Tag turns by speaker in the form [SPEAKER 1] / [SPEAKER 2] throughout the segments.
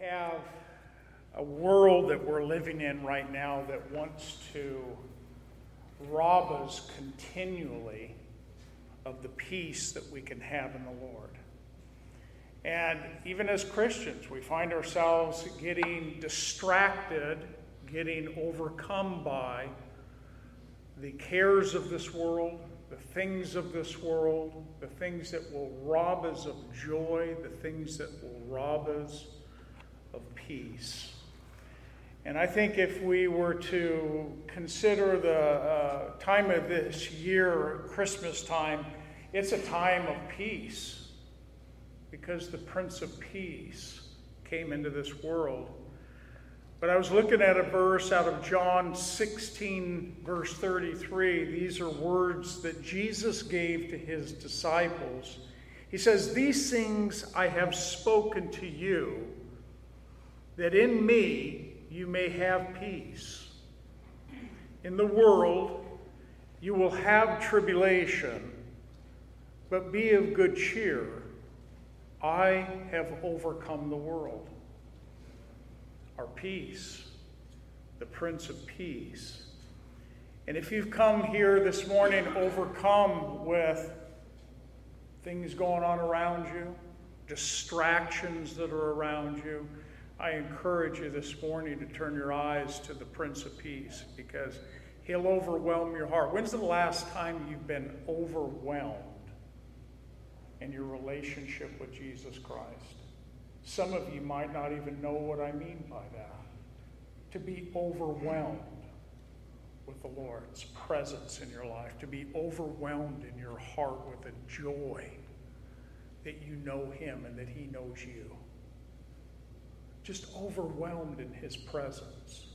[SPEAKER 1] have a world that we're living in right now that wants to rob us continually of the peace that we can have in the Lord. And even as Christians, we find ourselves getting distracted, getting overcome by the cares of this world, the things of this world, the things that will rob us of joy, the things that will rob us of peace. And I think if we were to consider the uh, time of this year, Christmas time, it's a time of peace because the Prince of Peace came into this world. But I was looking at a verse out of John 16, verse 33. These are words that Jesus gave to his disciples. He says, These things I have spoken to you that in me you may have peace. In the world you will have tribulation, but be of good cheer. I have overcome the world. Our peace, the Prince of Peace. And if you've come here this morning overcome with things going on around you, distractions that are around you, I encourage you this morning to turn your eyes to the Prince of Peace because he'll overwhelm your heart. When's the last time you've been overwhelmed in your relationship with Jesus Christ? Some of you might not even know what I mean by that. To be overwhelmed with the Lord's presence in your life, to be overwhelmed in your heart with a joy that you know Him and that He knows you just overwhelmed in His presence.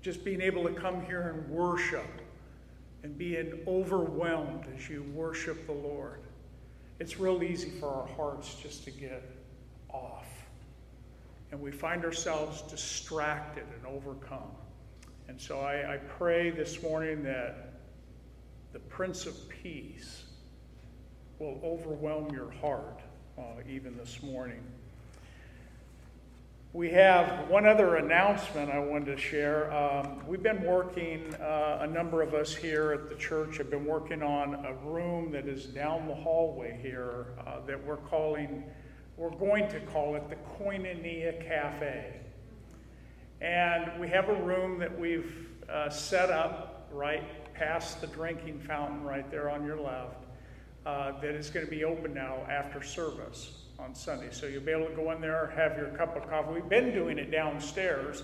[SPEAKER 1] Just being able to come here and worship and being overwhelmed as you worship the Lord. It's real easy for our hearts just to get off. And we find ourselves distracted and overcome. And so I, I pray this morning that the Prince of Peace will overwhelm your heart uh, even this morning. We have one other announcement I wanted to share. Um, we've been working, uh, a number of us here at the church have been working on a room that is down the hallway here uh, that we're calling, we're going to call it the Koinonia Cafe. And we have a room that we've uh, set up right past the drinking fountain right there on your left uh, that is going to be open now after service on Sunday. So you'll be able to go in there, have your cup of coffee. We've been doing it downstairs.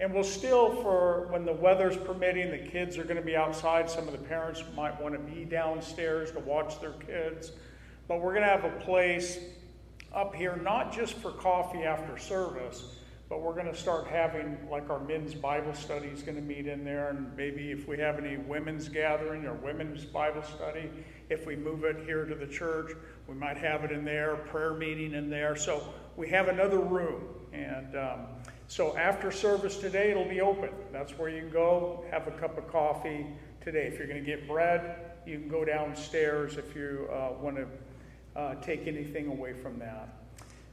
[SPEAKER 1] And we'll still, for when the weather's permitting, the kids are going to be outside. Some of the parents might want to be downstairs to watch their kids. But we're going to have a place up here, not just for coffee after service, but we're going to start having like our men's Bible study is going to meet in there, and maybe if we have any women's gathering or women's Bible study, if we move it here to the church, we might have it in there, prayer meeting in there. So we have another room, and um, so after service today, it'll be open. That's where you can go have a cup of coffee today. If you're going to get bread, you can go downstairs if you uh, want to uh, take anything away from that.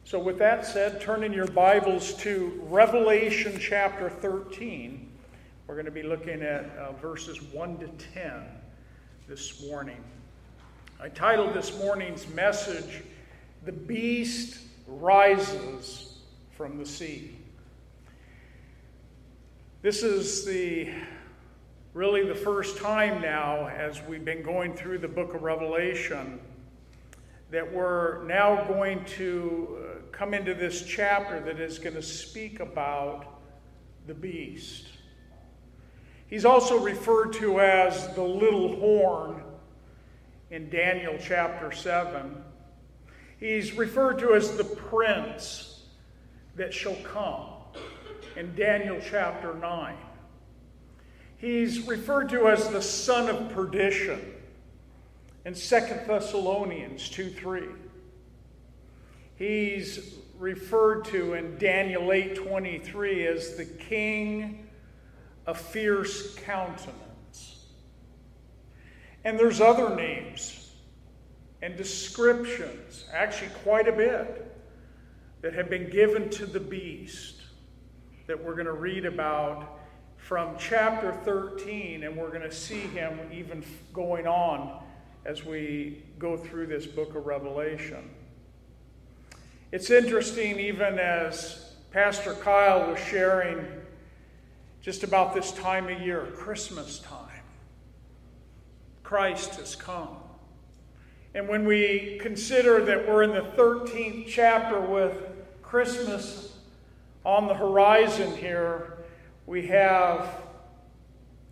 [SPEAKER 1] So, with that said, turn in your Bibles to Revelation chapter 13. We're going to be looking at uh, verses 1 to 10 this morning. I titled this morning's message, The Beast Rises from the Sea. This is the really the first time now as we've been going through the book of Revelation that we're now going to uh, come into this chapter that is going to speak about the beast. He's also referred to as the little horn in Daniel chapter 7. He's referred to as the prince that shall come in Daniel chapter 9. He's referred to as the son of perdition in 2 Thessalonians 2 3 he's referred to in Daniel 8:23 as the king of fierce countenance. And there's other names and descriptions, actually quite a bit, that have been given to the beast that we're going to read about from chapter 13, and we're going to see him even going on as we go through this book of Revelation. It's interesting, even as Pastor Kyle was sharing just about this time of year, Christmas time. Christ has come. And when we consider that we're in the 13th chapter with Christmas on the horizon here, we have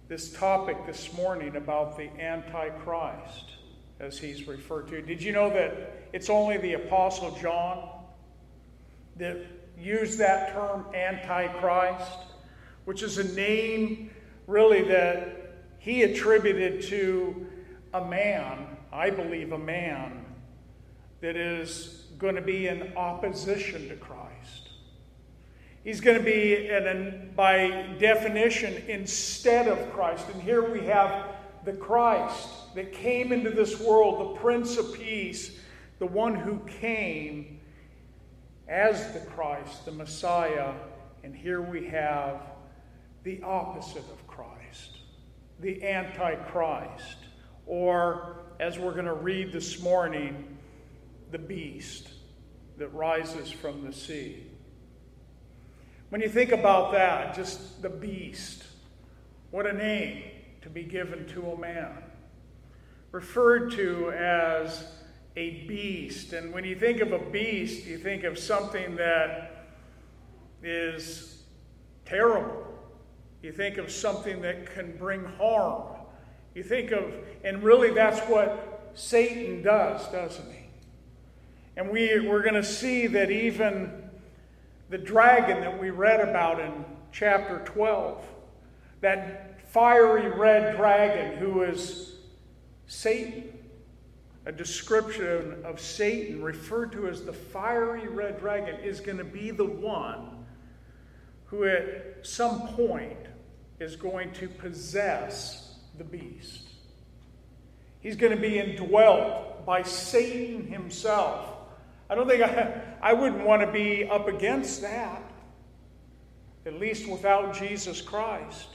[SPEAKER 1] this topic this morning about the Antichrist, as he's referred to. Did you know that it's only the Apostle John that used that term Antichrist, which is a name really that he attributed to a man, I believe a man, that is going to be in opposition to Christ. He's going to be, in, by definition, instead of Christ. And here we have the Christ that came into this world, the Prince of Peace, the one who came as the Christ, the Messiah. And here we have the opposite of Christ, the Antichrist, or as we're going to read this morning, the beast that rises from the sea. When you think about that, just the beast, what a name to be given to a man. Referred to as a beast. And when you think of a beast, you think of something that is terrible. You think of something that can bring harm. You think of, and really that's what Satan does, doesn't he? And we, we're going to see that even the dragon that we read about in chapter 12, that fiery red dragon who is Satan, a description of Satan referred to as the fiery red dragon, is going to be the one who at some point is going to possess the beast. He's going to be indwelt by Satan himself. I don't think I, I wouldn't want to be up against that, at least without Jesus Christ.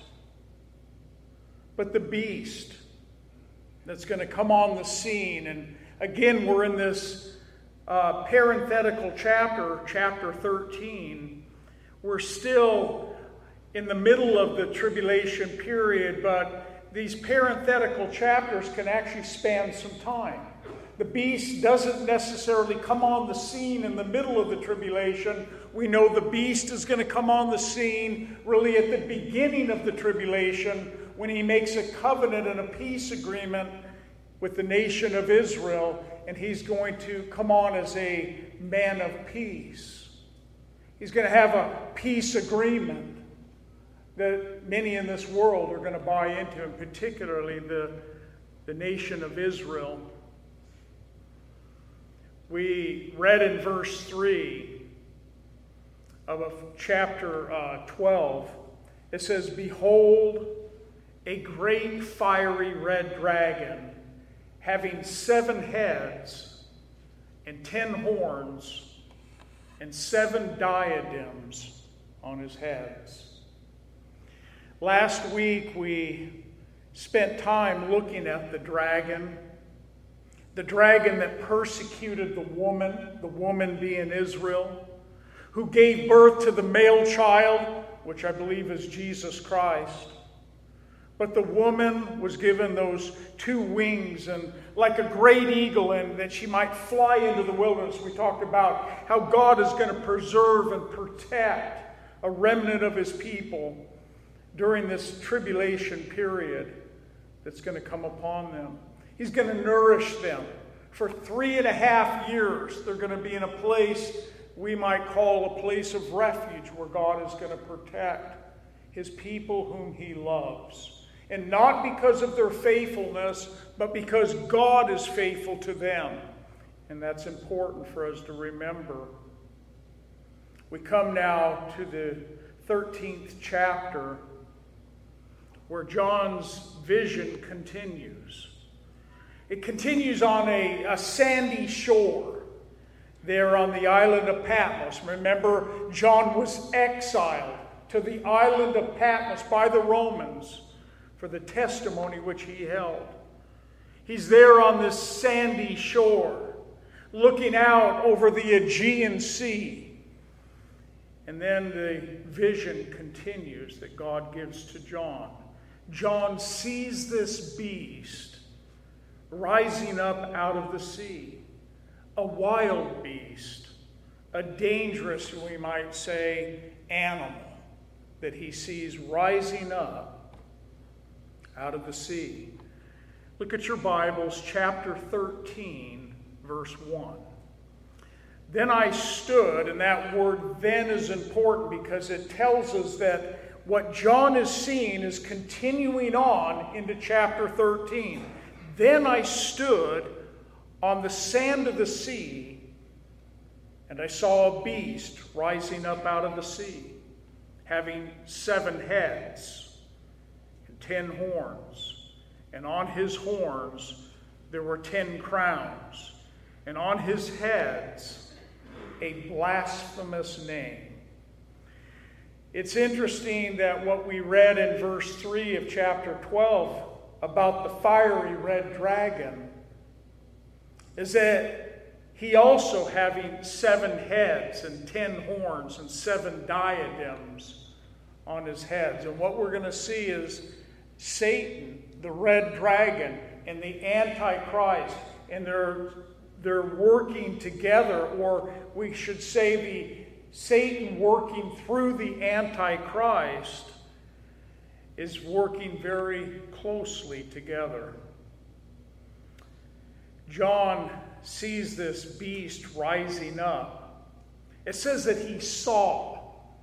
[SPEAKER 1] But the beast that's going to come on the scene, and again, we're in this uh, parenthetical chapter, chapter 13. We're still in the middle of the tribulation period, but these parenthetical chapters can actually span some time. The beast doesn't necessarily come on the scene in the middle of the tribulation. We know the beast is going to come on the scene really at the beginning of the tribulation when he makes a covenant and a peace agreement with the nation of Israel, and he's going to come on as a man of peace. He's going to have a peace agreement that many in this world are going to buy into, and particularly the, the nation of Israel. We read in verse 3 of chapter uh, 12, it says, Behold, a great fiery red dragon, having seven heads and ten horns and seven diadems on his heads. Last week we spent time looking at the dragon the dragon that persecuted the woman, the woman being Israel, who gave birth to the male child, which I believe is Jesus Christ. But the woman was given those two wings and like a great eagle, and that she might fly into the wilderness. We talked about how God is going to preserve and protect a remnant of his people during this tribulation period that's going to come upon them. He's going to nourish them. For three and a half years, they're going to be in a place we might call a place of refuge where God is going to protect his people whom he loves. And not because of their faithfulness, but because God is faithful to them. And that's important for us to remember. We come now to the 13th chapter where John's vision continues. It continues on a, a sandy shore. there on the island of Patmos. Remember, John was exiled to the island of Patmos by the Romans for the testimony which he held. He's there on this sandy shore, looking out over the Aegean Sea. And then the vision continues that God gives to John. John sees this beast rising up out of the sea, a wild beast, a dangerous, we might say, animal that he sees rising up out of the sea. Look at your Bibles, chapter 13, verse 1. Then I stood, and that word then is important because it tells us that what John is seeing is continuing on into chapter 13. Then I stood on the sand of the sea, and I saw a beast rising up out of the sea, having seven heads and ten horns and on his horns there were ten crowns, and on his heads a blasphemous name. It's interesting that what we read in verse 3 of chapter 12 about the fiery red dragon is that he also having seven heads and ten horns and seven diadems on his heads. And what we're going to see is Satan the red dragon and the antichrist and they're they're working together or we should say the satan working through the antichrist is working very closely together. John sees this beast rising up. It says that he saw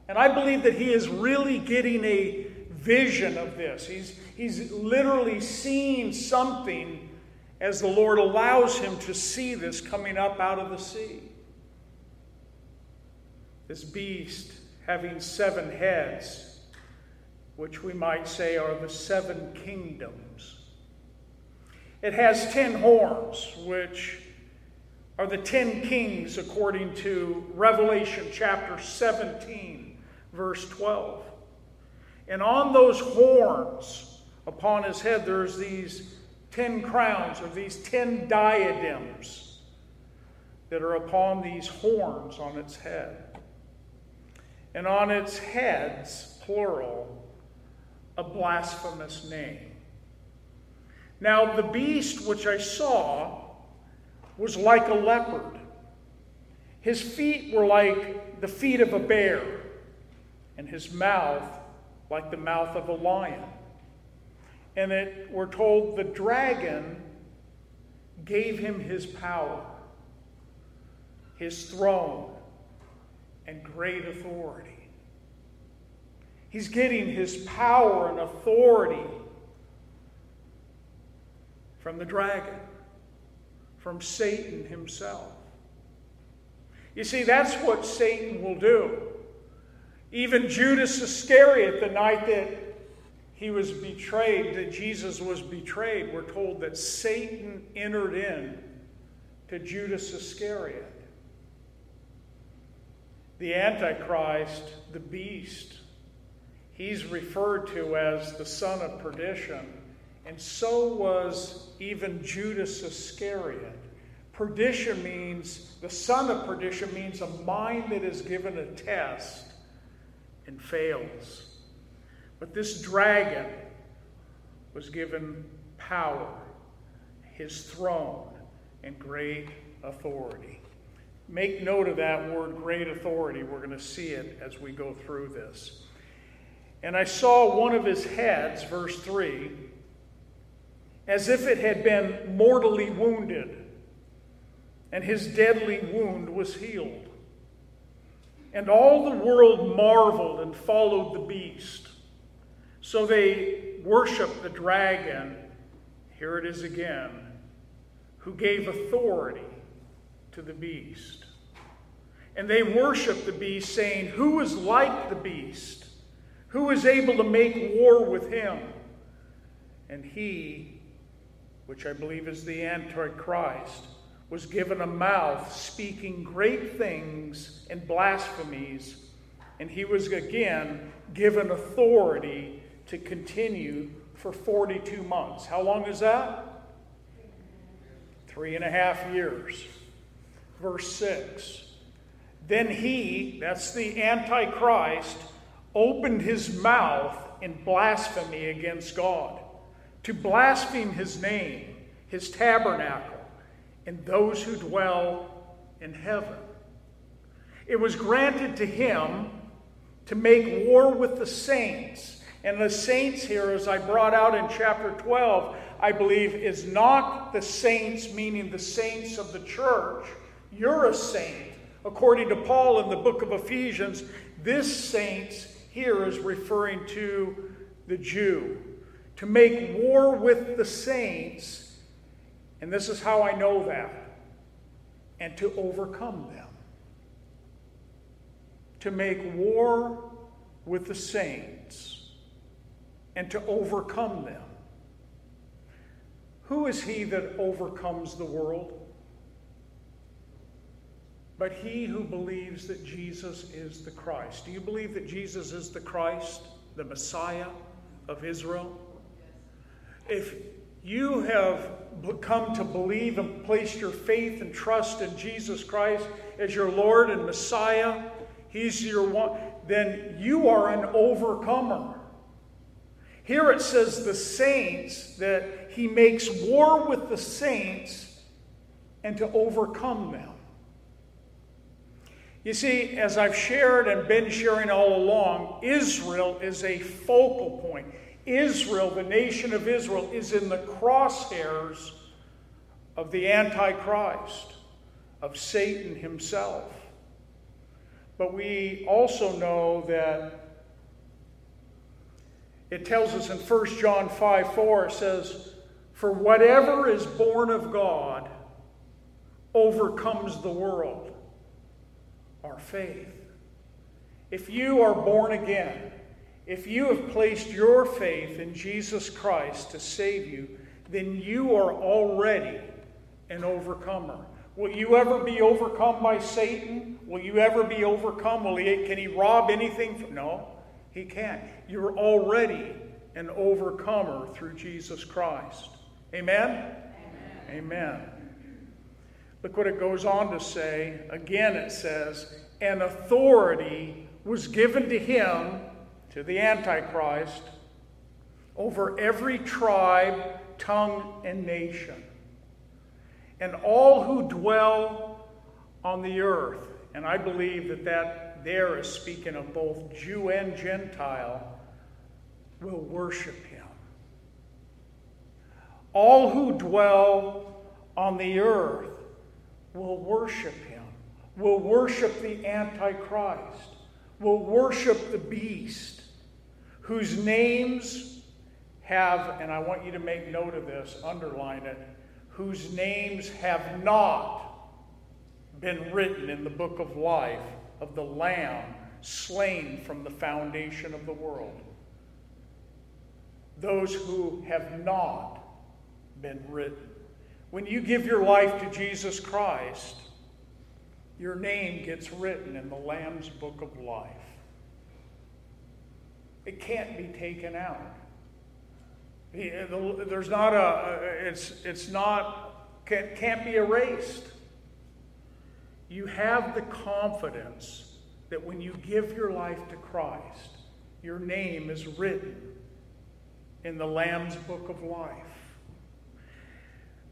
[SPEAKER 1] and i believe that he is really getting a vision of this. He's He's literally seeing something as the Lord allows him to see this coming up out of the sea. This beast having seven heads, which we might say are the seven kingdoms. It has ten horns, which are the ten kings according to Revelation chapter 17, verse 12. And on those horns, upon his head there's these ten crowns or these ten diadems that are upon these horns on its head. And on its heads, plural, a blasphemous name. Now, the beast which I saw was like a leopard. His feet were like the feet of a bear, and his mouth like the mouth of a lion. And it, we're told the dragon gave him his power, his throne, and great authority. He's getting his power and authority from the dragon, from Satan himself. You see, that's what Satan will do. Even Judas Iscariot, the night that he was betrayed, that Jesus was betrayed, we're told that Satan entered in to Judas Iscariot. The Antichrist, the beast, he's referred to as the son of perdition, and so was even Judas Iscariot. Perdition means, the son of perdition means a mind that is given a test and fails. But this dragon was given power, his throne, and great authority. Make note of that word, great authority. We're going to see it as we go through this. And I saw one of his heads, verse 3, as if it had been mortally wounded, and his deadly wound was healed. And all the world marveled and followed the beast. So they worshiped the dragon, here it is again, who gave authority to the beast. And they worship the beast, saying, Who is like the beast? Who is able to make war with him? And he, which I believe is the Antichrist, was given a mouth speaking great things and blasphemies, and he was again given authority to continue for 42 months. How long is that? Three and a half years. Verse 6. Then he, that's the Antichrist, opened his mouth in blasphemy against God, to blaspheme his name, his tabernacle, and those who dwell in heaven. It was granted to him to make war with the saints. And the saints here, as I brought out in chapter 12, I believe is not the saints, meaning the saints of the church. You're a saint. According to Paul in the book of Ephesians, this saints here is referring to the Jew. To make war with the saints, and this is how I know that, and to overcome them. To make war with the saints and to overcome them. Who is he that overcomes the world? But he who believes that Jesus is the Christ. Do you believe that Jesus is the Christ, the Messiah of Israel? If you have come to believe and placed your faith and trust in Jesus Christ as your Lord and Messiah, He's your one, then you are an overcomer. Here it says the saints, that he makes war with the saints and to overcome them. You see, as I've shared and been sharing all along, Israel is a focal point. Israel, the nation of Israel, is in the crosshairs of the Antichrist, of Satan himself. But we also know that it tells us in 1 John 5 4, it says, For whatever is born of God overcomes the world. Our faith. If you are born again, if you have placed your faith in Jesus Christ to save you, then you are already an overcomer. Will you ever be overcome by Satan? Will you ever be overcome? Will he, can he rob anything? From, no, he can't. You're already an overcomer through Jesus Christ. Amen? Amen? Amen. Look what it goes on to say. Again, it says, An authority was given to him, to the Antichrist, over every tribe, tongue, and nation and all who dwell on the earth. And I believe that that there is speaking of both Jew and Gentile will worship him. All who dwell on the earth will worship him, will worship the Antichrist, will worship the beast, whose names have, and I want you to make note of this, underline it, whose names have not been written in the book of life of the Lamb slain from the foundation of the world. Those who have not been written. When you give your life to Jesus Christ, your name gets written in the Lamb's book of life. It can't be taken out. There's not a, it's, it's not, can't, can't be erased. You have the confidence that when you give your life to Christ, your name is written in the Lamb's book of life.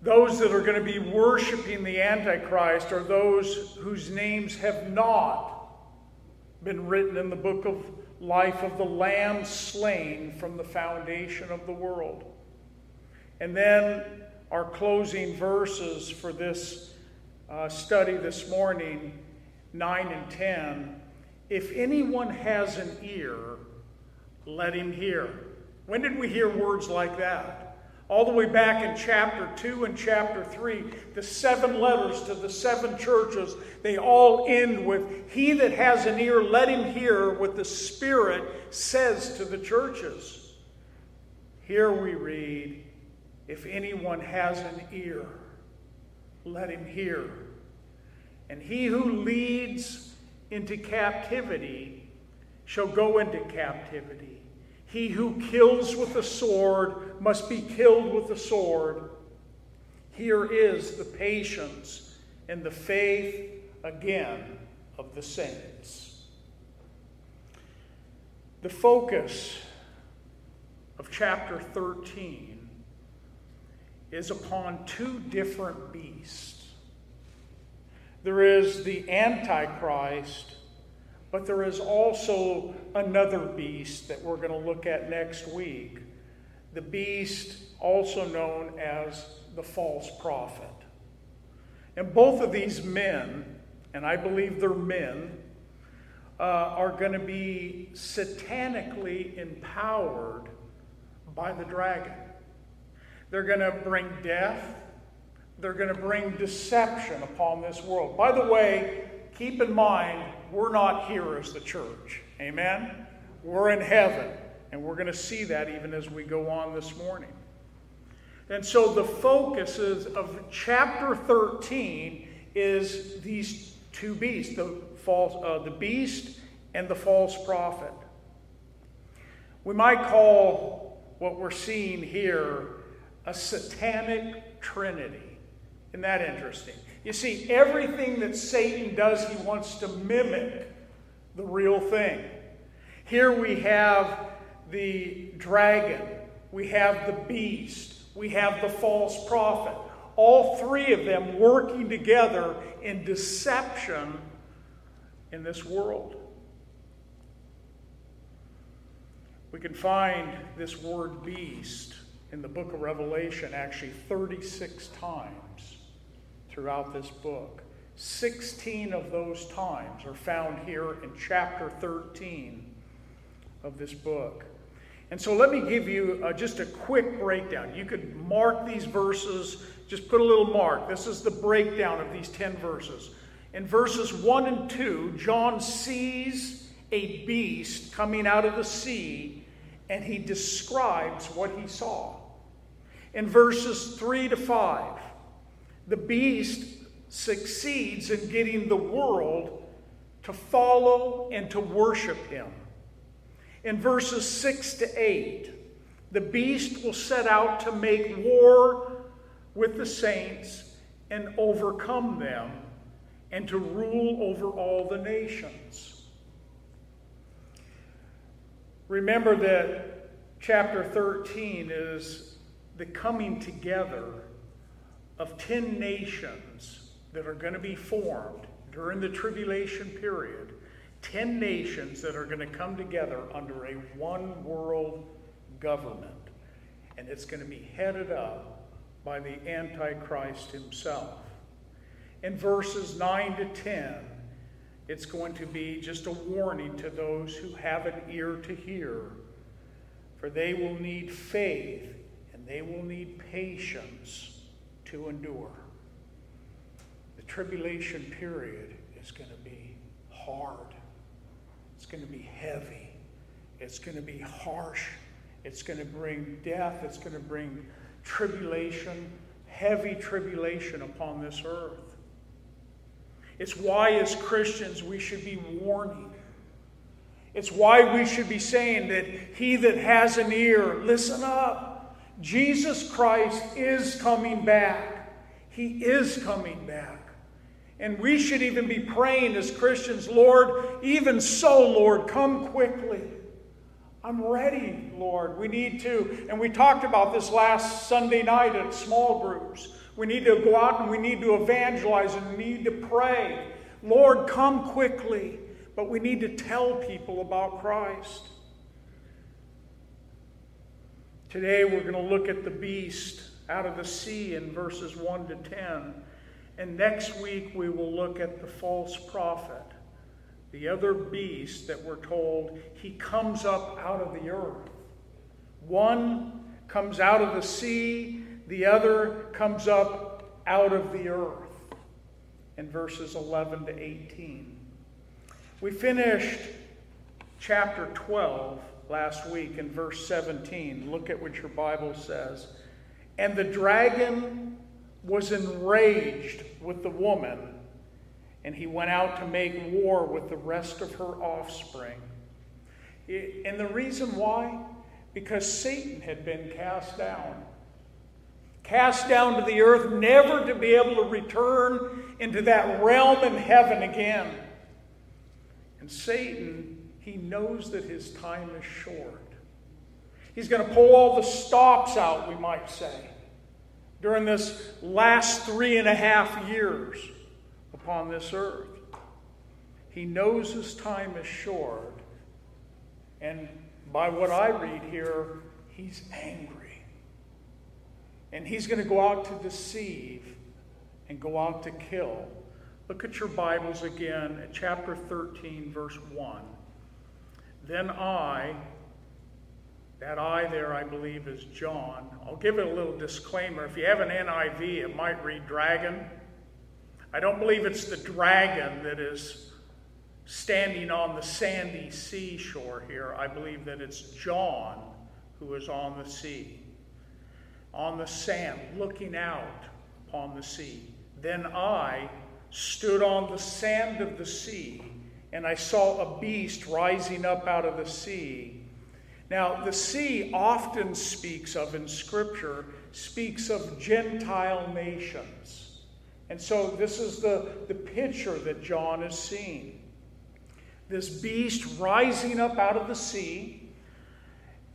[SPEAKER 1] Those that are going to be worshiping the Antichrist are those whose names have not been written in the book of life of the Lamb slain from the foundation of the world. And then our closing verses for this uh, study this morning 9 and 10. If anyone has an ear, let him hear. When did we hear words like that? All the way back in chapter 2 and chapter 3, the seven letters to the seven churches, they all end with He that has an ear, let him hear what the Spirit says to the churches. Here we read, If anyone has an ear, let him hear. And he who leads into captivity shall go into captivity. He who kills with the sword must be killed with the sword. Here is the patience and the faith again of the saints. The focus of chapter 13 is upon two different beasts. There is the Antichrist, but there is also another beast that we're going to look at next week. The beast, also known as the false prophet. And both of these men, and I believe they're men, uh, are going to be satanically empowered by the dragon. They're going to bring death. They're going to bring deception upon this world. By the way, keep in mind, we're not here as the church. Amen? We're in heaven. And we're going to see that even as we go on this morning. And so the focus is of chapter 13 is these two beasts, the false uh, the beast and the false prophet. We might call what we're seeing here a satanic trinity. Isn't that interesting? You see, everything that Satan does, he wants to mimic the real thing. Here we have the dragon, we have the beast, we have the false prophet. All three of them working together in deception in this world. We can find this word beast in the book of Revelation actually 36 times throughout this book. 16 of those times are found here in chapter 13 of this book. And so let me give you uh, just a quick breakdown. You could mark these verses, just put a little mark. This is the breakdown of these 10 verses. In verses 1 and 2, John sees a beast coming out of the sea, and he describes what he saw. In verses 3 to 5, the beast succeeds in getting the world to follow and to worship him. In verses 6 to 8, the beast will set out to make war with the saints and overcome them and to rule over all the nations. Remember that chapter 13 is the coming together of 10 nations that are going to be formed during the tribulation period 10 nations that are going to come together under a one world government. And it's going to be headed up by the Antichrist himself. In verses 9 to 10, it's going to be just a warning to those who have an ear to hear. For they will need faith and they will need patience to endure. The tribulation period is going to be hard. It's going to be heavy. It's going to be harsh. It's going to bring death. It's going to bring tribulation, heavy tribulation upon this earth. It's why, as Christians, we should be warning. It's why we should be saying that he that has an ear, listen up. Jesus Christ is coming back. He is coming back. And we should even be praying as Christians, Lord, even so, Lord, come quickly. I'm ready, Lord. We need to. And we talked about this last Sunday night at small groups. We need to go out and we need to evangelize and we need to pray. Lord, come quickly. But we need to tell people about Christ. Today we're going to look at the beast out of the sea in verses 1 to 10. And next week, we will look at the false prophet, the other beast that we're told he comes up out of the earth. One comes out of the sea, the other comes up out of the earth. In verses 11 to 18. We finished chapter 12 last week in verse 17. Look at what your Bible says. And the dragon was enraged with the woman, and he went out to make war with the rest of her offspring. And the reason why? Because Satan had been cast down. Cast down to the earth, never to be able to return into that realm in heaven again. And Satan, he knows that his time is short. He's going to pull all the stops out, we might say, during this last three and a half years upon this earth. He knows his time is short. And by what I read here, he's angry. And he's going to go out to deceive and go out to kill. Look at your Bibles again at chapter 13, verse 1. Then I, that I there, I believe, is John. I'll give it a little disclaimer. If you have an NIV, it might read dragon. I don't believe it's the dragon that is standing on the sandy seashore here. I believe that it's John who is on the sea, on the sand, looking out upon the sea. Then I stood on the sand of the sea, and I saw a beast rising up out of the sea. Now, the sea often speaks of in Scripture, speaks of Gentile nations. And so this is the, the picture that John is seeing this beast rising up out of the sea,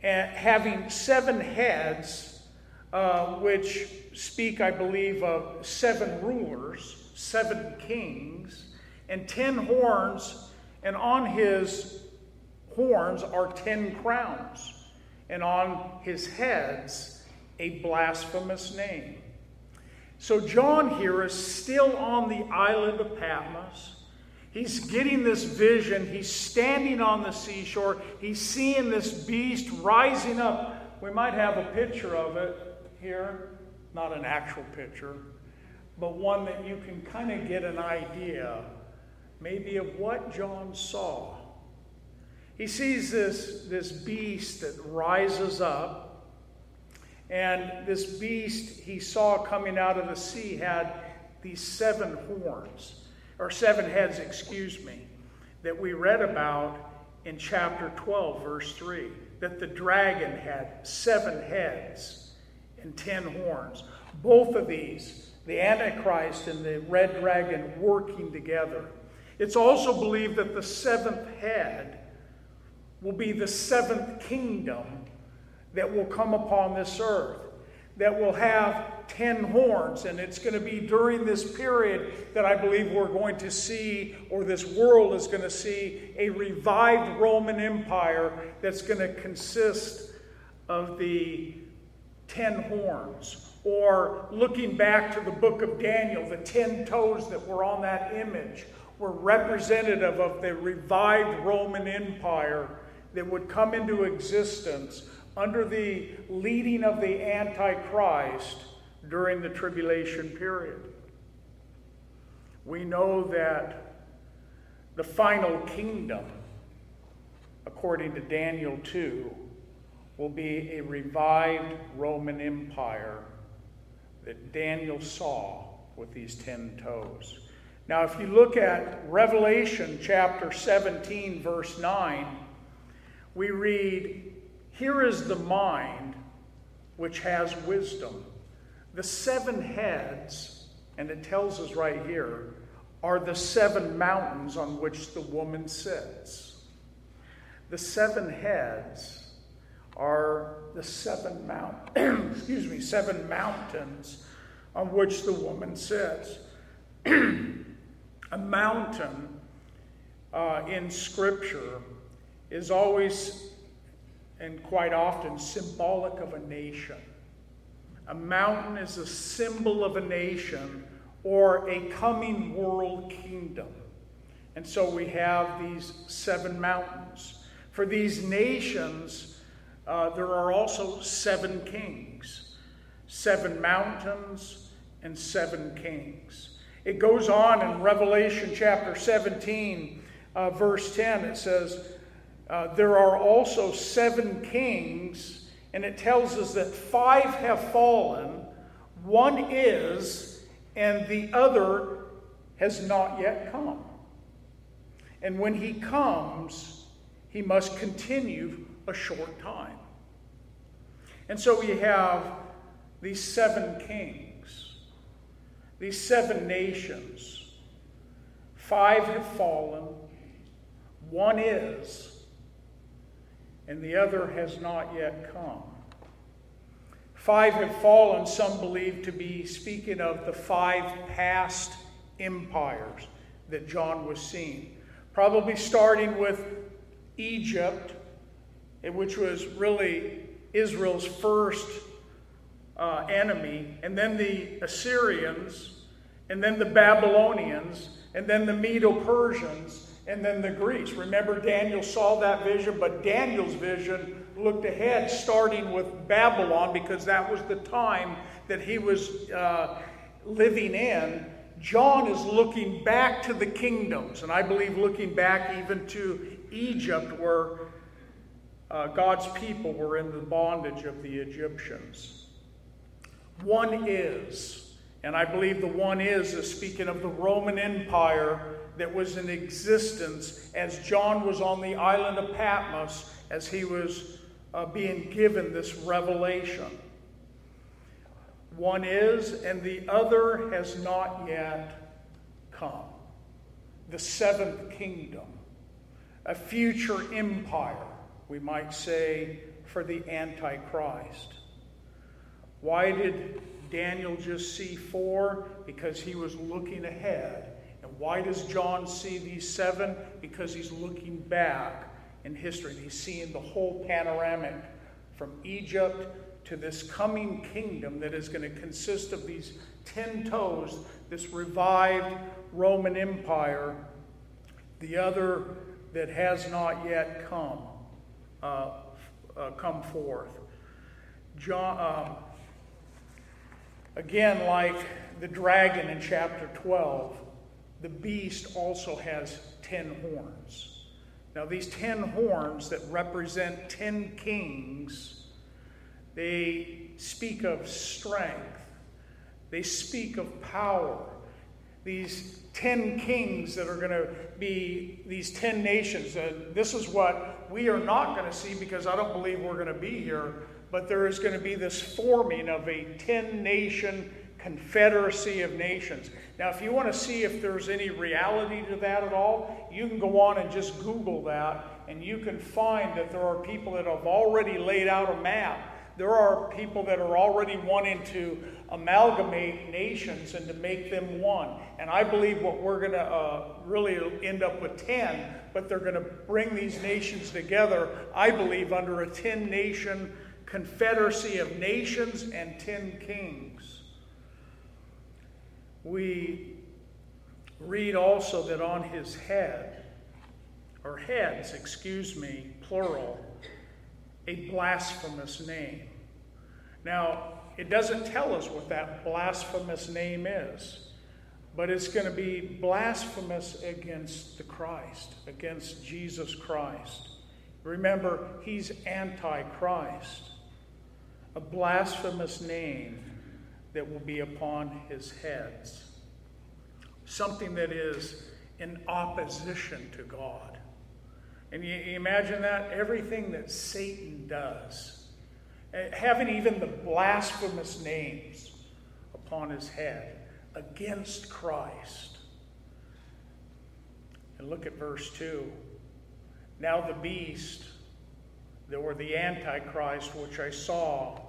[SPEAKER 1] and having seven heads, uh, which speak, I believe, of seven rulers, seven kings, and ten horns, and on his horns are ten crowns, and on his heads a blasphemous name. So John here is still on the island of Patmos. He's getting this vision. He's standing on the seashore. He's seeing this beast rising up. We might have a picture of it here, not an actual picture, but one that you can kind of get an idea, maybe, of what John saw. He sees this, this beast that rises up, and this beast he saw coming out of the sea had these seven horns or seven heads, excuse me, that we read about in chapter 12, verse 3, that the dragon had seven heads and ten horns. Both of these, the Antichrist and the red dragon, working together. It's also believed that the seventh head will be the seventh kingdom that will come upon this earth, that will have ten horns. And it's going to be during this period that I believe we're going to see, or this world is going to see, a revived Roman Empire that's going to consist of the ten horns. Or looking back to the book of Daniel, the ten toes that were on that image were representative of the revived Roman Empire that would come into existence under the leading of the Antichrist during the tribulation period. We know that the final kingdom, according to Daniel 2, will be a revived Roman Empire that Daniel saw with these ten toes. Now, if you look at Revelation chapter 17, verse 9, we read, Here is the mind which has wisdom. The seven heads, and it tells us right here, are the seven mountains on which the woman sits. The seven heads are the seven mount excuse me, seven mountains on which the woman sits. A mountain uh, in Scripture is always and quite often symbolic of a nation. A mountain is a symbol of a nation or a coming world kingdom. And so we have these seven mountains. For these nations, uh, there are also seven kings, seven mountains, and seven kings. It goes on in Revelation chapter 17, uh, verse 10. It says, uh, There are also seven kings and it tells us that five have fallen, One is, and the other has not yet come. And when he comes, he must continue a short time. And so we have these seven kings, these seven nations. Five have fallen, one is, and the other has not yet come. Five have fallen, some believe to be speaking of the five past empires that John was seeing. Probably starting with Egypt, which was really Israel's first uh, enemy, and then the Assyrians, and then the Babylonians, and then the Medo Persians, and then the Greeks. Remember, Daniel saw that vision, but Daniel's vision looked ahead, starting with Babylon, because that was the time that he was uh, living in. John is looking back to the kingdoms, and I believe looking back even to Egypt, where uh, God's people were in the bondage of the Egyptians. One is, and I believe the one is, is speaking of the Roman Empire that was in existence as John was on the island of Patmos as he was uh, being given this revelation. One is, and the other has not yet come. The seventh kingdom, a future empire, we might say, for the Antichrist. Why did Daniel just see four? Because he was looking ahead. And why does John see these seven? Because he's looking back in history. He's seeing the whole panoramic from Egypt to this coming kingdom that is going to consist of these ten toes, this revived Roman Empire, the other that has not yet come, uh, uh, come forth. John, um, again, like the dragon in chapter 12, the beast also has ten horns. Now, these ten horns that represent ten kings, they speak of strength, they speak of power. These ten kings that are going to be these ten nations. Uh, this is what we are not going to see because I don't believe we're going to be here, but there is going to be this forming of a ten nation confederacy of nations. Now, if you want to see if there's any reality to that at all, you can go on and just Google that, and you can find that there are people that have already laid out a map. There are people that are already wanting to amalgamate nations and to make them one. And I believe what we're going to uh, really end up with 10, but they're going to bring these nations together, I believe, under a 10 nation confederacy of nations and 10 kings we read also that on his head, or heads, excuse me, plural, a blasphemous name. Now, it doesn't tell us what that blasphemous name is, but it's going to be blasphemous against the Christ, against Jesus Christ. Remember, he's antichrist. A blasphemous name that will be upon his heads. Something that is in opposition to God. And you, imagine that? Everything that Satan does, eh, having even the blasphemous names upon his head against Christ. And look at verse 2. Now the beast, that were the Antichrist, which I saw,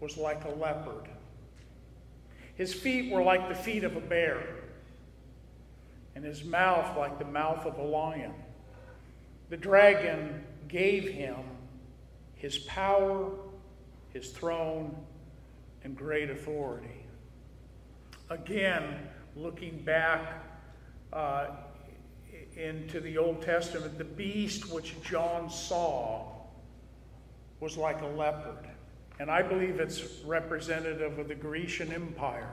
[SPEAKER 1] was like a leopard. His feet were like the feet of a bear, and his mouth like the mouth of a lion. The dragon gave him his power, his throne, and great authority. Again, looking back uh, into the Old Testament, the beast which John saw was like a leopard and I believe it's representative of the Grecian Empire.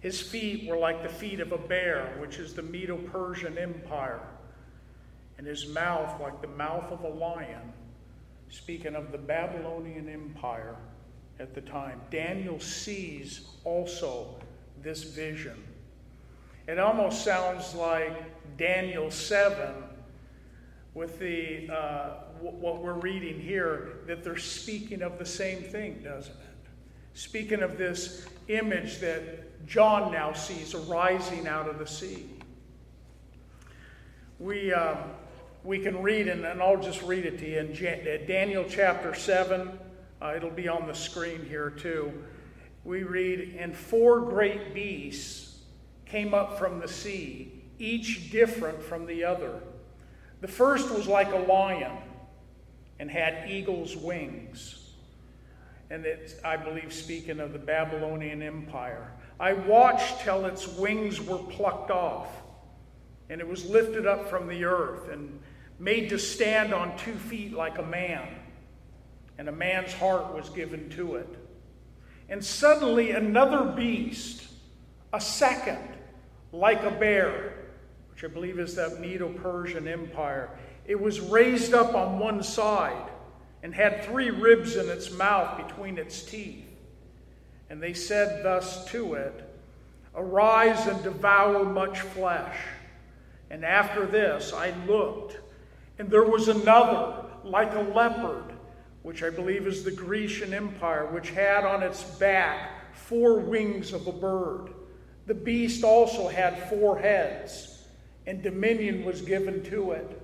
[SPEAKER 1] His feet were like the feet of a bear, which is the Medo Persian Empire, and his mouth like the mouth of a lion, speaking of the Babylonian Empire at the time. Daniel sees also this vision. It almost sounds like Daniel 7 with the uh, what we're reading here that they're speaking of the same thing, doesn't it? Speaking of this image that John now sees arising out of the sea. We, um, we can read, and, and, I'll just read it to you in Daniel chapter 7. Uh, it'll be on the screen here too. We read, And four great beasts came up from the sea, each different from the other. The first was like a lion and had eagle's wings and it's, I believe, speaking of the Babylonian Empire. I watched till its wings were plucked off, and it was lifted up from the earth and made to stand on two feet like a man, and a man's heart was given to it. And suddenly another beast, a second, like a bear, which I believe is the Medo Persian Empire, it was raised up on one side and had three ribs in its mouth between its teeth. And they said thus to it, Arise and devour much flesh. And after this I looked, and there was another, like a leopard, which I believe is the Grecian Empire, which had on its back four wings of a bird. The beast also had four heads, and dominion was given to it.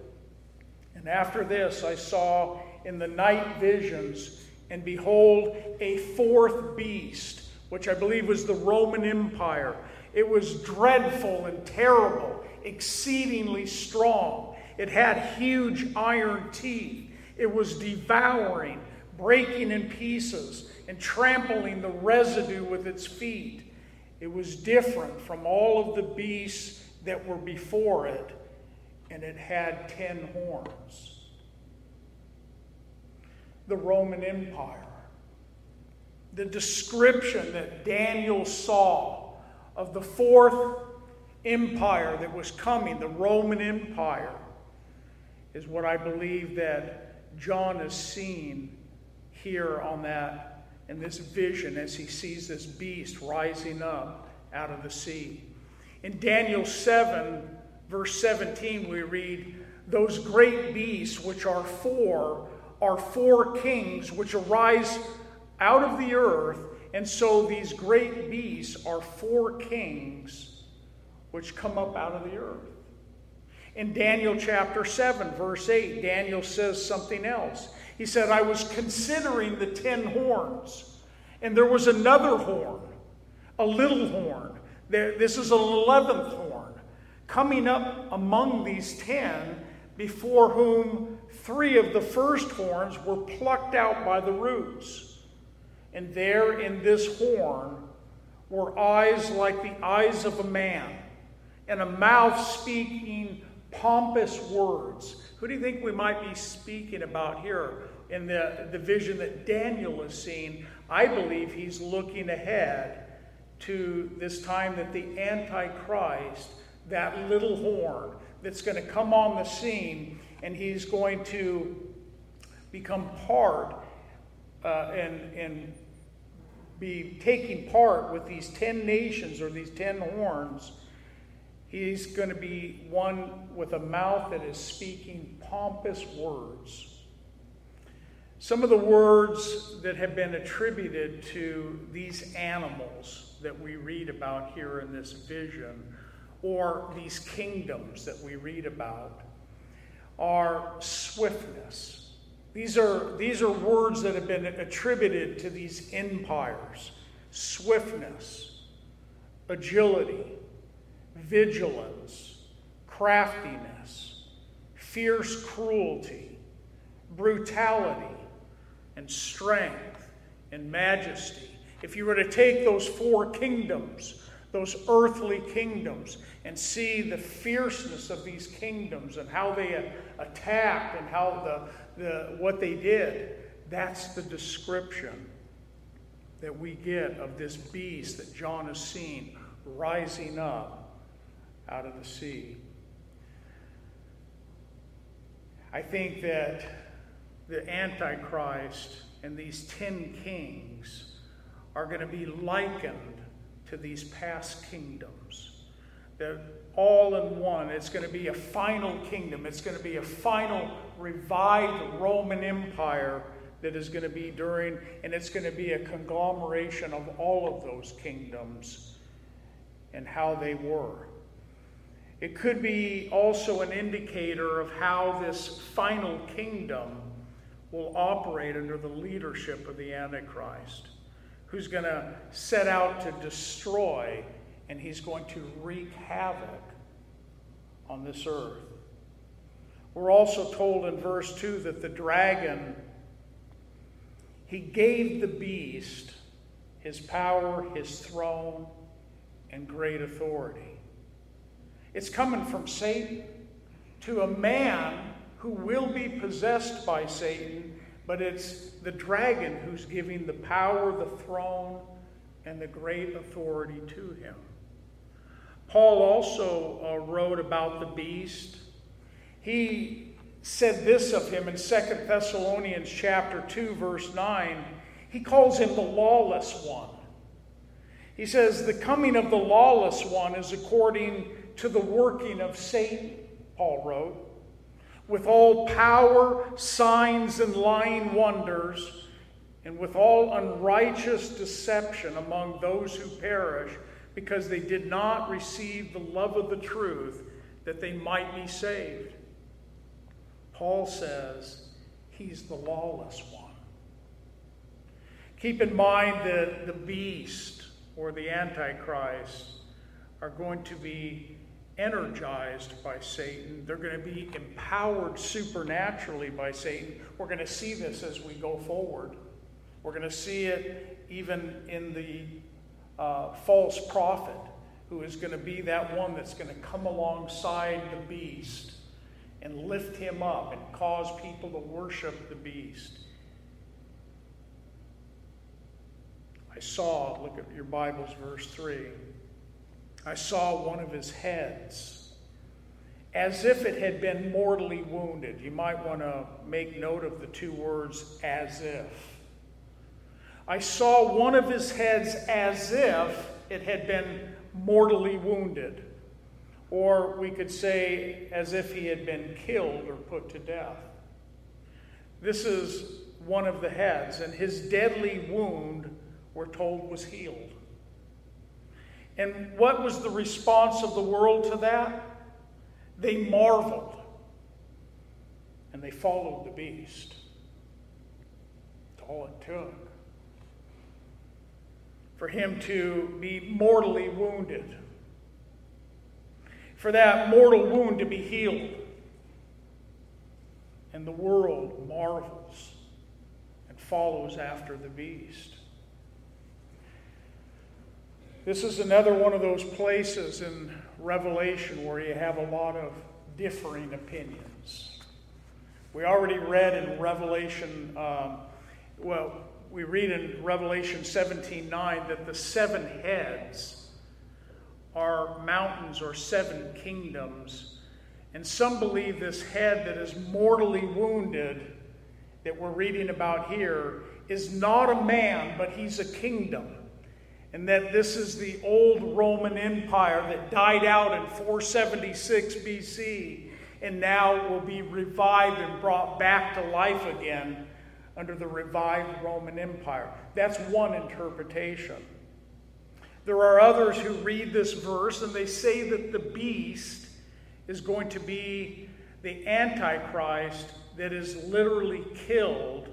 [SPEAKER 1] And after this I saw in the night visions, and behold, a fourth beast, which I believe was the Roman Empire. It was dreadful and terrible, exceedingly strong. It had huge iron teeth. It was devouring, breaking in pieces, and trampling the residue with its feet. It was different from all of the beasts that were before it, and it had ten horns the Roman Empire. The description that Daniel saw of the fourth empire that was coming, the Roman Empire, is what I believe that John has seen here on that in this vision as he sees this beast rising up out of the sea. In Daniel 7, verse 17, we read, Those great beasts, which are four, are four kings which arise out of the earth, and so these great beasts are four kings which come up out of the earth. In Daniel chapter 7, verse 8, Daniel says something else. He said, I was considering the ten horns, and there was another horn, a little horn. this is an eleventh horn, coming up among these ten, before whom three of the first horns were plucked out by the roots. And there in this horn were eyes like the eyes of a man, and a mouth speaking pompous words. Who do you think we might be speaking about here in the, the vision that Daniel is seeing? I believe he's looking ahead to this time that the Antichrist, that little horn that's going to come on the scene, and he's going to become part uh, and, and be taking part with these 10 nations or these 10 horns. He's going to be one with a mouth that is speaking pompous words. Some of the words that have been attributed to these animals that we read about here in this vision, or these kingdoms that we read about, are swiftness. These are, these are words that have been attributed to these empires swiftness, agility, vigilance, craftiness, fierce cruelty, brutality, and strength and majesty. If you were to take those four kingdoms, those earthly kingdoms, and see the fierceness of these kingdoms and how they attacked and how the, the, what they did. That's the description that we get of this beast that John has seen rising up out of the sea. I think that the Antichrist and these ten kings are going to be likened to these past kingdoms. They're all in one. It's going to be a final kingdom. It's going to be a final revived Roman Empire that is going to be during, and it's going to be a conglomeration of all of those kingdoms and how they were. It could be also an indicator of how this final kingdom will operate under the leadership of the Antichrist, who's going to set out to destroy and he's going to wreak havoc on this earth. We're also told in verse 2 that the dragon, he gave the beast his power, his throne, and great authority. It's coming from Satan to a man who will be possessed by Satan, but it's the dragon who's giving the power, the throne, and the great authority to him. Paul also uh, wrote about the beast. He said this of him in 2 Thessalonians chapter 2 verse 9. He calls him the lawless one. He says the coming of the lawless one is according to the working of Satan, Paul wrote, with all power, signs and lying wonders, and with all unrighteous deception among those who perish because they did not receive the love of the truth that they might be saved. Paul says he's the lawless one. Keep in mind that the beast or the Antichrist are going to be energized by Satan. They're going to be empowered supernaturally by Satan. We're going to see this as we go forward. We're going to see it even in the uh, false prophet who is going to be that one that's going to come alongside the beast and lift him up and cause people to worship the beast. I saw, look at your Bible's verse 3. I saw one of his heads as if it had been mortally wounded. You might want to make note of the two words as if. I saw one of his heads as if it had been mortally wounded. Or we could say as if he had been killed or put to death. This is one of the heads, and his deadly wound, we're told, was healed. And what was the response of the world to that? They marveled and they followed the beast. That's all it took for him to be mortally wounded, for that mortal wound to be healed. And the world marvels and follows after the beast. This is another one of those places in Revelation where you have a lot of differing opinions. We already read in Revelation, um, well, we read in Revelation 17 9 that the seven heads are mountains or seven kingdoms. And some believe this head that is mortally wounded, that we're reading about here, is not a man, but he's a kingdom. And that this is the old Roman Empire that died out in 476 BC and now will be revived and brought back to life again under the revived Roman Empire. That's one interpretation. There are others who read this verse and they say that the beast is going to be the Antichrist that is literally killed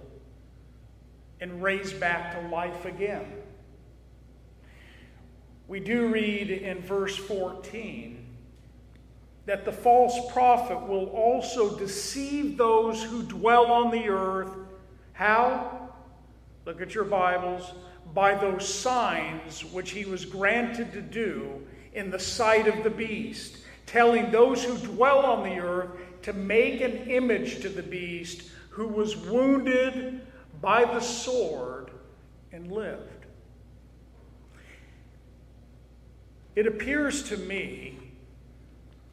[SPEAKER 1] and raised back to life again. We do read in verse 14 that the false prophet will also deceive those who dwell on the earth how? Look at your Bibles. By those signs which he was granted to do in the sight of the beast, telling those who dwell on the earth to make an image to the beast who was wounded by the sword and lived. It appears to me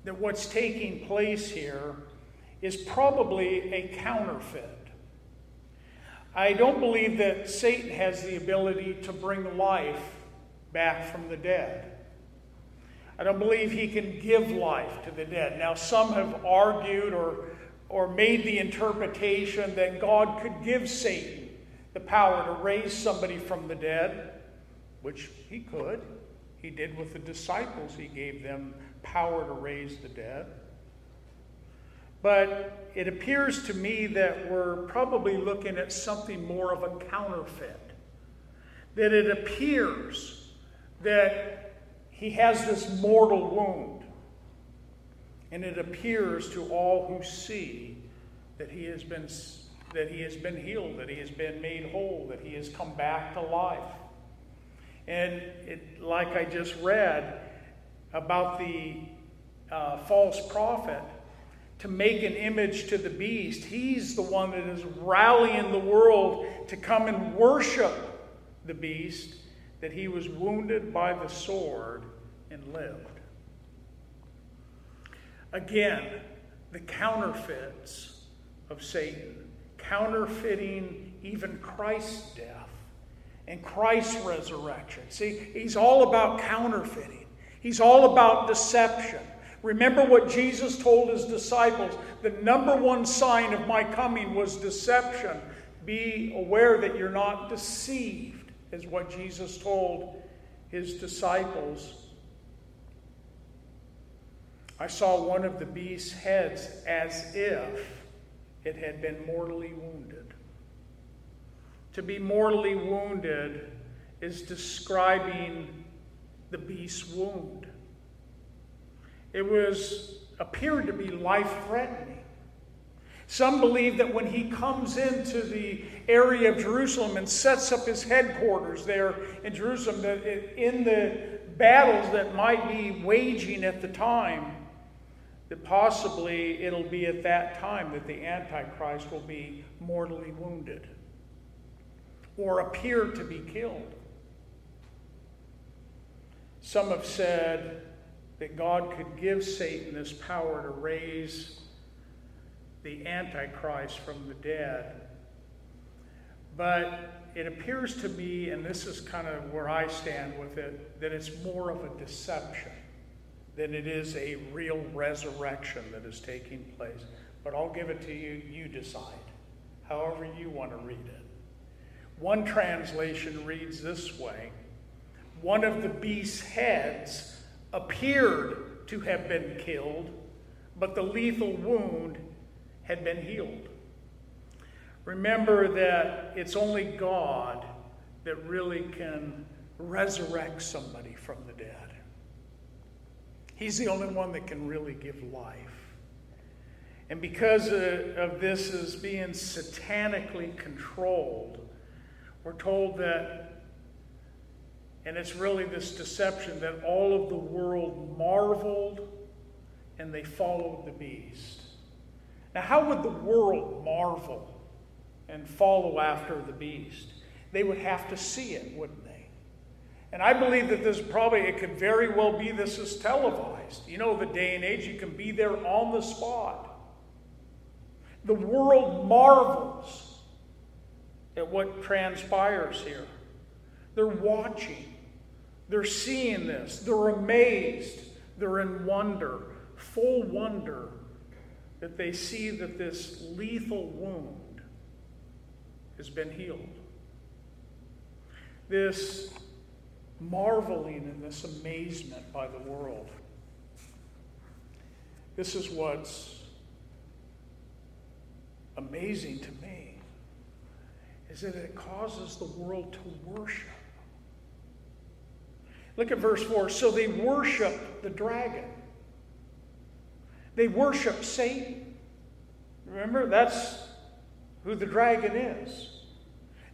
[SPEAKER 1] that what's taking place here is probably a counterfeit I don't believe that Satan has the ability to bring life back from the dead. I don't believe he can give life to the dead. Now, some have argued or, or made the interpretation that God could give Satan the power to raise somebody from the dead, which he could. He did with the disciples, he gave them power to raise the dead. But it appears to me that we're probably looking at something more of a counterfeit. That it appears that he has this mortal wound. And it appears to all who see that he has been that he has been healed, that he has been made whole, that he has come back to life. And it, like I just read about the uh, false prophet, to make an image to the beast. He's the one that is rallying the world to come and worship the beast, that he was wounded by the sword and lived. Again, the counterfeits of Satan, counterfeiting even Christ's death and Christ's resurrection. See, he's all about counterfeiting, he's all about deception. Remember what Jesus told his disciples the number one sign of my coming was deception. Be aware that you're not deceived, is what Jesus told his disciples. I saw one of the beast's heads as if it had been mortally wounded. To be mortally wounded is describing the beast's wound. It was appeared to be life threatening. Some believe that when he comes into the area of Jerusalem and sets up his headquarters there in Jerusalem, that in the battles that might be waging at the time, that possibly it'll be at that time that the Antichrist will be mortally wounded or appear to be killed. Some have said that God could give Satan this power to raise the Antichrist from the dead. But it appears to me, and this is kind of where I stand with it, that it's more of a deception than it is a real resurrection that is taking place. But I'll give it to you, you decide, however you want to read it. One translation reads this way One of the beast's heads appeared to have been killed, but the lethal wound had been healed. Remember that it's only God that really can resurrect somebody from the dead. He's the only one that can really give life. And because uh, of this is being satanically controlled, we're told that and it's really this deception that all of the world marveled and they followed the beast. Now, how would the world marvel and follow after the beast? They would have to see it, wouldn't they? And I believe that this probably, it could very well be this is televised. You know, the day and age, you can be there on the spot. The world marvels at what transpires here. They're watching. They're seeing this, they're amazed, they're in wonder, full wonder that they see that this lethal wound has been healed. This marveling and this amazement by the world. This is what's amazing to me is that it causes the world to worship Look at verse 4. So they worship the dragon. They worship Satan. Remember, that's who the dragon is.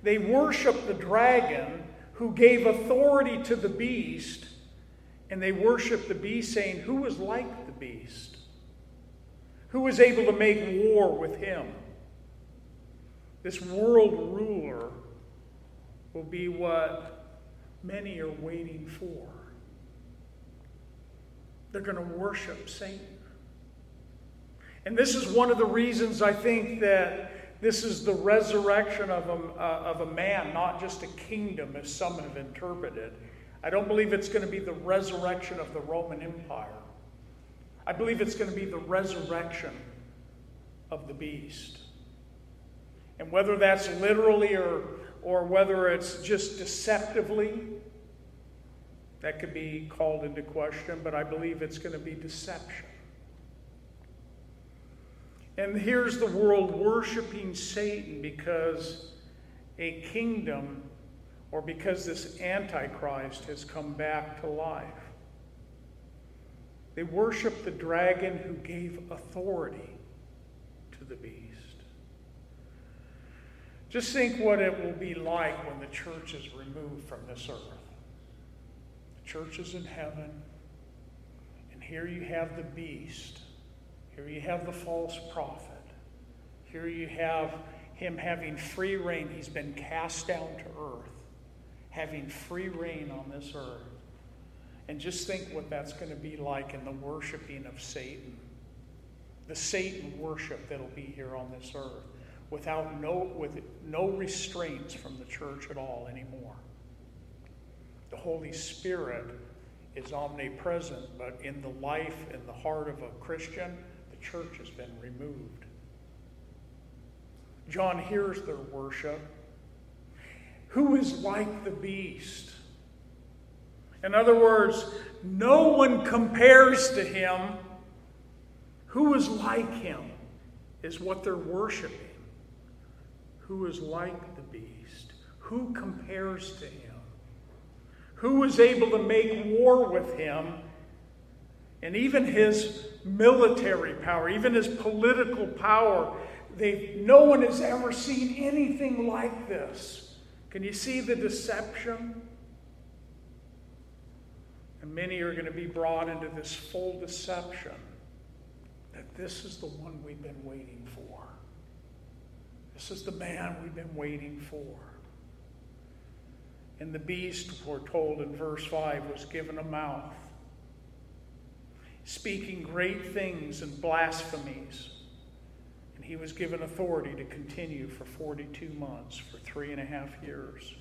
[SPEAKER 1] They worship the dragon who gave authority to the beast, and they worship the beast, saying, Who was like the beast? Who was able to make war with him? This world ruler will be what many are waiting for. They're going to worship Satan. And this is one of the reasons I think that this is the resurrection of a, uh, of a man, not just a kingdom, as some have interpreted. I don't believe it's going to be the resurrection of the Roman Empire. I believe it's going to be the resurrection of the beast. And whether that's literally or, or whether it's just deceptively, that could be called into question, but I believe it's going to be deception. And here's the world worshiping Satan because a kingdom or because this Antichrist has come back to life. They worship the dragon who gave authority to the beast. Just think what it will be like when the church is removed from this earth. The church is in heaven, and here you have the beast here you have the false prophet. Here you have him having free rein. He's been cast down to earth, having free rein on this earth. And just think what that's going to be like in the worshiping of Satan. The Satan worship that'll be here on this earth without no, with no restraints from the church at all anymore. The Holy Spirit is omnipresent, but in the life and the heart of a Christian, the church has been removed. John hears their worship. Who is like the beast? In other words, no one compares to him. Who is like him is what they're worshiping. Who is like the beast? Who compares to him? Who is able to make war with him and even his military power, even his political power, they, no one has ever seen anything like this. Can you see the deception? And many are going to be brought into this full deception that this is the one we've been waiting for. This is the man we've been waiting for. And the beast, we're told in verse 5, was given a mouth speaking great things and blasphemies. And he was given authority to continue for 42 months, for three and a half years.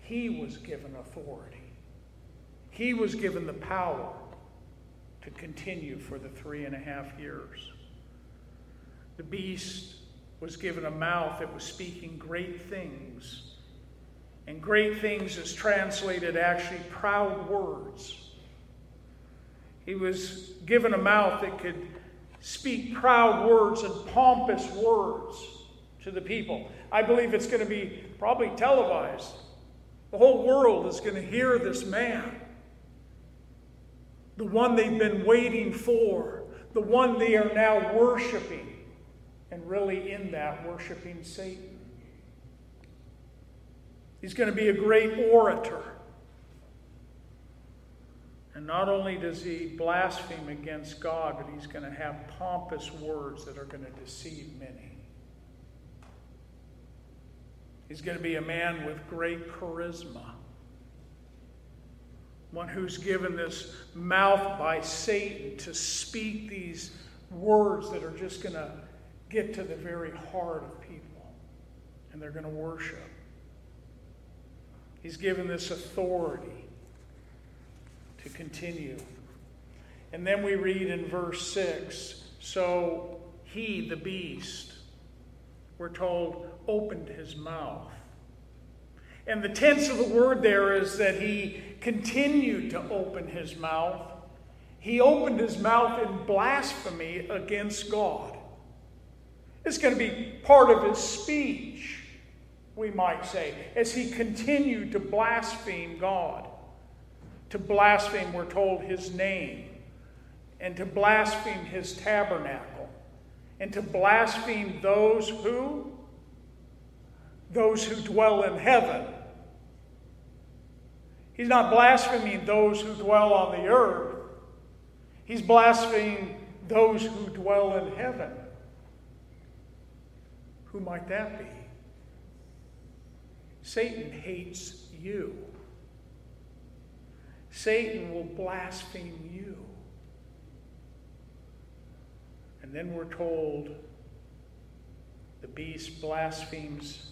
[SPEAKER 1] He was given authority. He was given the power to continue for the three and a half years. The beast was given a mouth that was speaking great things. And great things is translated actually proud words. He was given a mouth that could speak proud words and pompous words to the people. I believe it's going to be probably televised. The whole world is going to hear this man, the one they've been waiting for, the one they are now worshiping, and really in that, worshiping Satan. He's going to be a great orator. And not only does he blaspheme against God, but he's going to have pompous words that are going to deceive many. He's going to be a man with great charisma. One who's given this mouth by Satan to speak these words that are just going to get to the very heart of people. And they're going to worship. He's given this authority to continue. And then we read in verse 6 so he, the beast, we're told, opened his mouth. And the tense of the word there is that he continued to open his mouth. He opened his mouth in blasphemy against God. It's going to be part of his speech, we might say, as he continued to blaspheme God to blaspheme, we're told, his name, and to blaspheme his tabernacle, and to blaspheme those who? Those who dwell in heaven. He's not blaspheming those who dwell on the earth. He's blaspheming those who dwell in heaven. Who might that be? Satan hates you. Satan will blaspheme you. And then we're told the beast blasphemes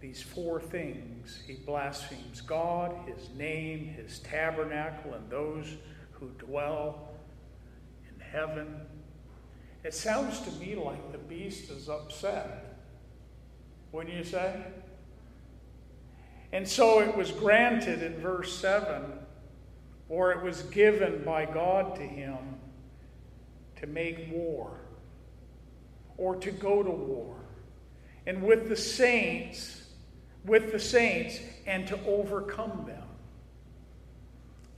[SPEAKER 1] these four things. He blasphemes God, his name, his tabernacle, and those who dwell in heaven. It sounds to me like the beast is upset. Wouldn't you say? And so it was granted in verse 7, or it was given by God to him to make war or to go to war. And with the saints, with the saints, and to overcome them.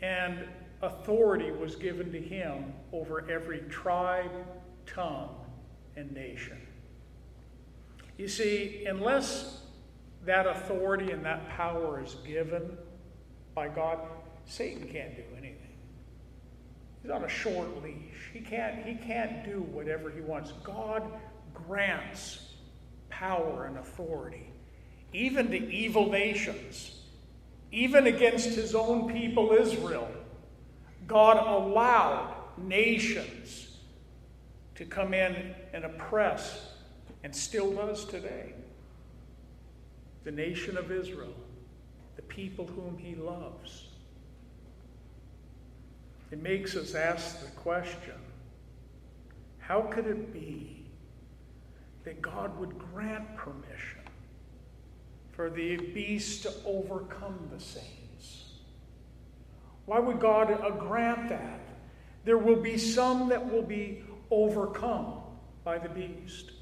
[SPEAKER 1] And authority was given to him over every tribe, tongue, and nation. You see, unless that authority and that power is given by God, Satan can't do anything. He's on a short leash. He can't, he can't do whatever he wants. God grants power and authority, even to evil nations, even against his own people, Israel. God allowed nations to come in and oppress, and still does today the nation of Israel, the people whom he loves. It makes us ask the question how could it be that God would grant permission for the beast to overcome the saints? Why would God uh, grant that? There will be some that will be overcome by the beast.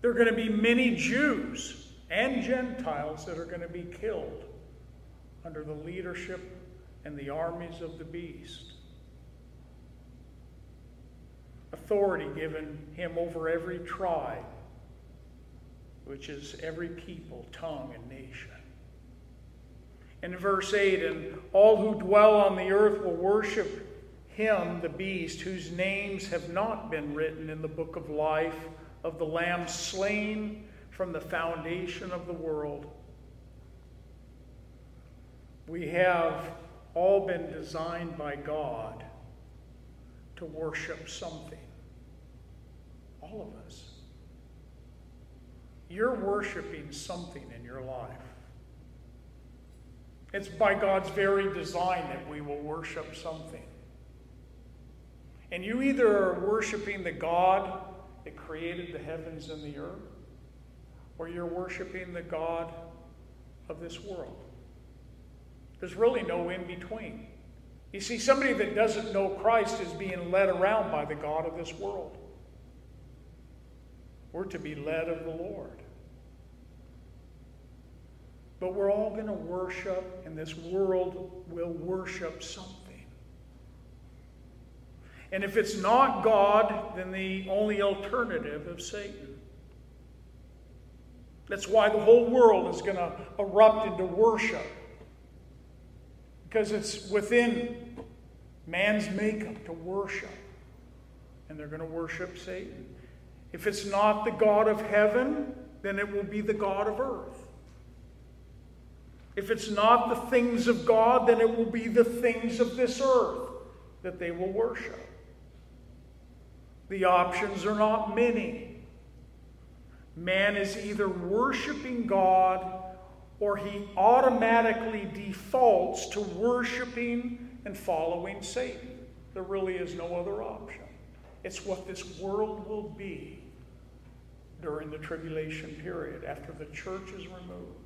[SPEAKER 1] There are going to be many Jews and Gentiles that are going to be killed under the leadership and the armies of the beast. Authority given him over every tribe, which is every people, tongue, and nation. In verse 8, and all who dwell on the earth will worship him, the beast, whose names have not been written in the book of life of the Lamb slain from the foundation of the world. We have all been designed by God to worship something. All of us. You're worshiping something in your life. It's by God's very design that we will worship something. And you either are worshiping the God that created the heavens and the earth, or you're worshiping the God of this world. There's really no in between. You see, somebody that doesn't know Christ is being led around by the God of this world. We're to be led of the Lord. But we're all going to worship, and this world will worship something. And if it's not God, then the only alternative is Satan. That's why the whole world is going to erupt into worship. Because it's within man's makeup to worship. And they're going to worship Satan. If it's not the God of heaven, then it will be the God of earth. If it's not the things of God, then it will be the things of this earth that they will worship. The options are not many. Man is either worshiping God or he automatically defaults to worshiping and following Satan. There really is no other option. It's what this world will be during the tribulation period after the church is removed.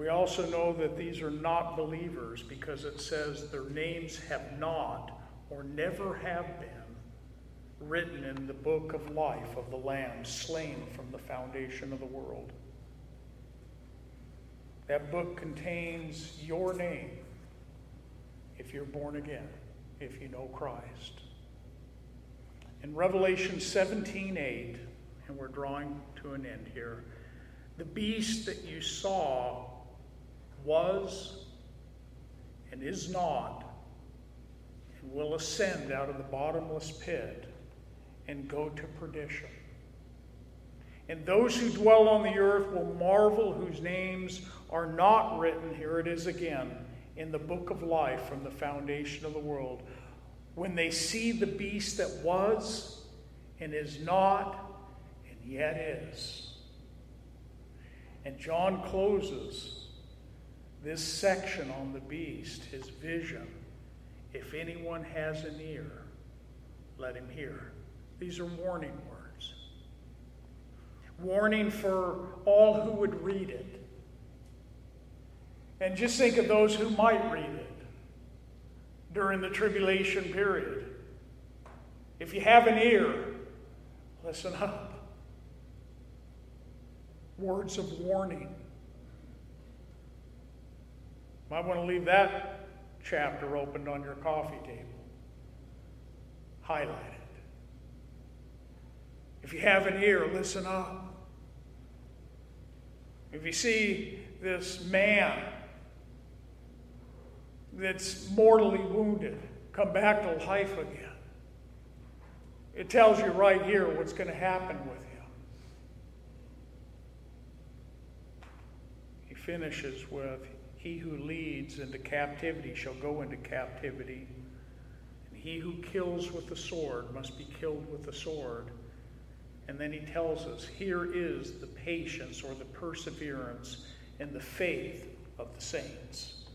[SPEAKER 1] We also know that these are not believers because it says their names have not or never have been written in the book of life of the Lamb slain from the foundation of the world. That book contains your name if you're born again, if you know Christ. In Revelation 17 8, and we're drawing to an end here, the beast that you saw was and is not and will ascend out of the bottomless pit and go to perdition. And those who dwell on the earth will marvel, whose names are not written, here it is again, in the book of life from the foundation of the world. when they see the beast that was and is not and yet is. And John closes this section on the beast, his vision. If anyone has an ear, let him hear. These are warning words. Warning for all who would read it. And just think of those who might read it during the tribulation period. If you have an ear, listen up. Words of warning. Might want to leave that chapter opened on your coffee table. Highlight it. If you have an ear, listen up. If you see this man that's mortally wounded come back to life again, it tells you right here what's going to happen with him. He finishes with He who leads into captivity shall go into captivity, and he who kills with the sword must be killed with the sword. And then he tells us here is the patience or the perseverance and the faith of the saints.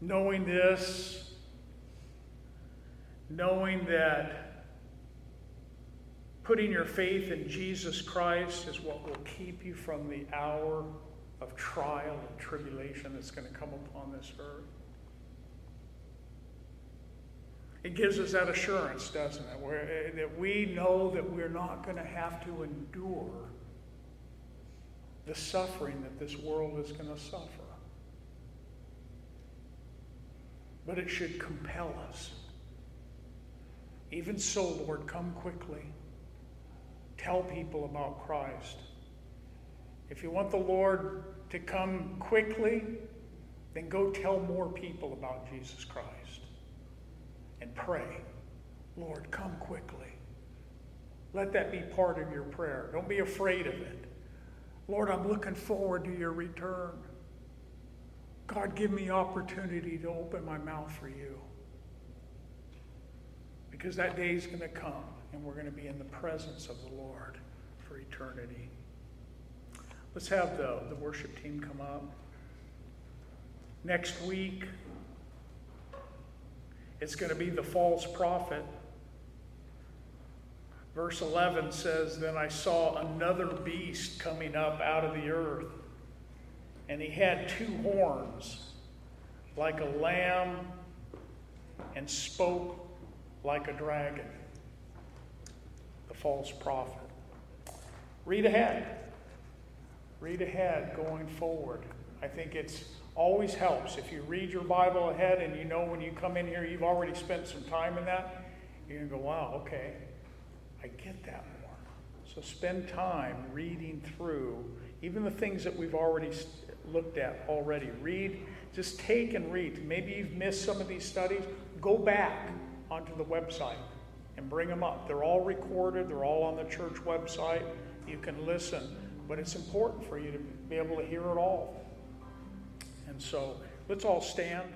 [SPEAKER 1] Knowing this, knowing that putting your faith in Jesus Christ is what will keep you from the hour of trial and tribulation that's going to come upon this earth. It gives us that assurance, doesn't it? Eh, that we know that we're not going to have to endure the suffering that this world is going to suffer. But it should compel us. Even so, Lord, come quickly. Tell people about Christ. If you want the Lord to come quickly, then go tell more people about Jesus Christ and pray, Lord, come quickly. Let that be part of your prayer. Don't be afraid of it. Lord, I'm looking forward to your return. God, give me opportunity to open my mouth for you. Because that day is going to come and we're going to be in the presence of the Lord for eternity. Let's have the, the worship team come up. Next week, it's going to be the false prophet. Verse 11 says, Then I saw another beast coming up out of the earth, and he had two horns like a lamb and spoke like a dragon. False prophet. Read ahead. Read ahead going forward. I think it's always helps. If you read your Bible ahead and you know when you come in here, you've already spent some time in that, you're going to go, wow, okay, I get that more. So spend time reading through even the things that we've already looked at already. Read, just take and read. Maybe you've missed some of these studies. Go back onto the website and bring them up. They're all recorded, they're all on the church website. You can listen, but it's important for you to be able to hear it all. And so let's all stand.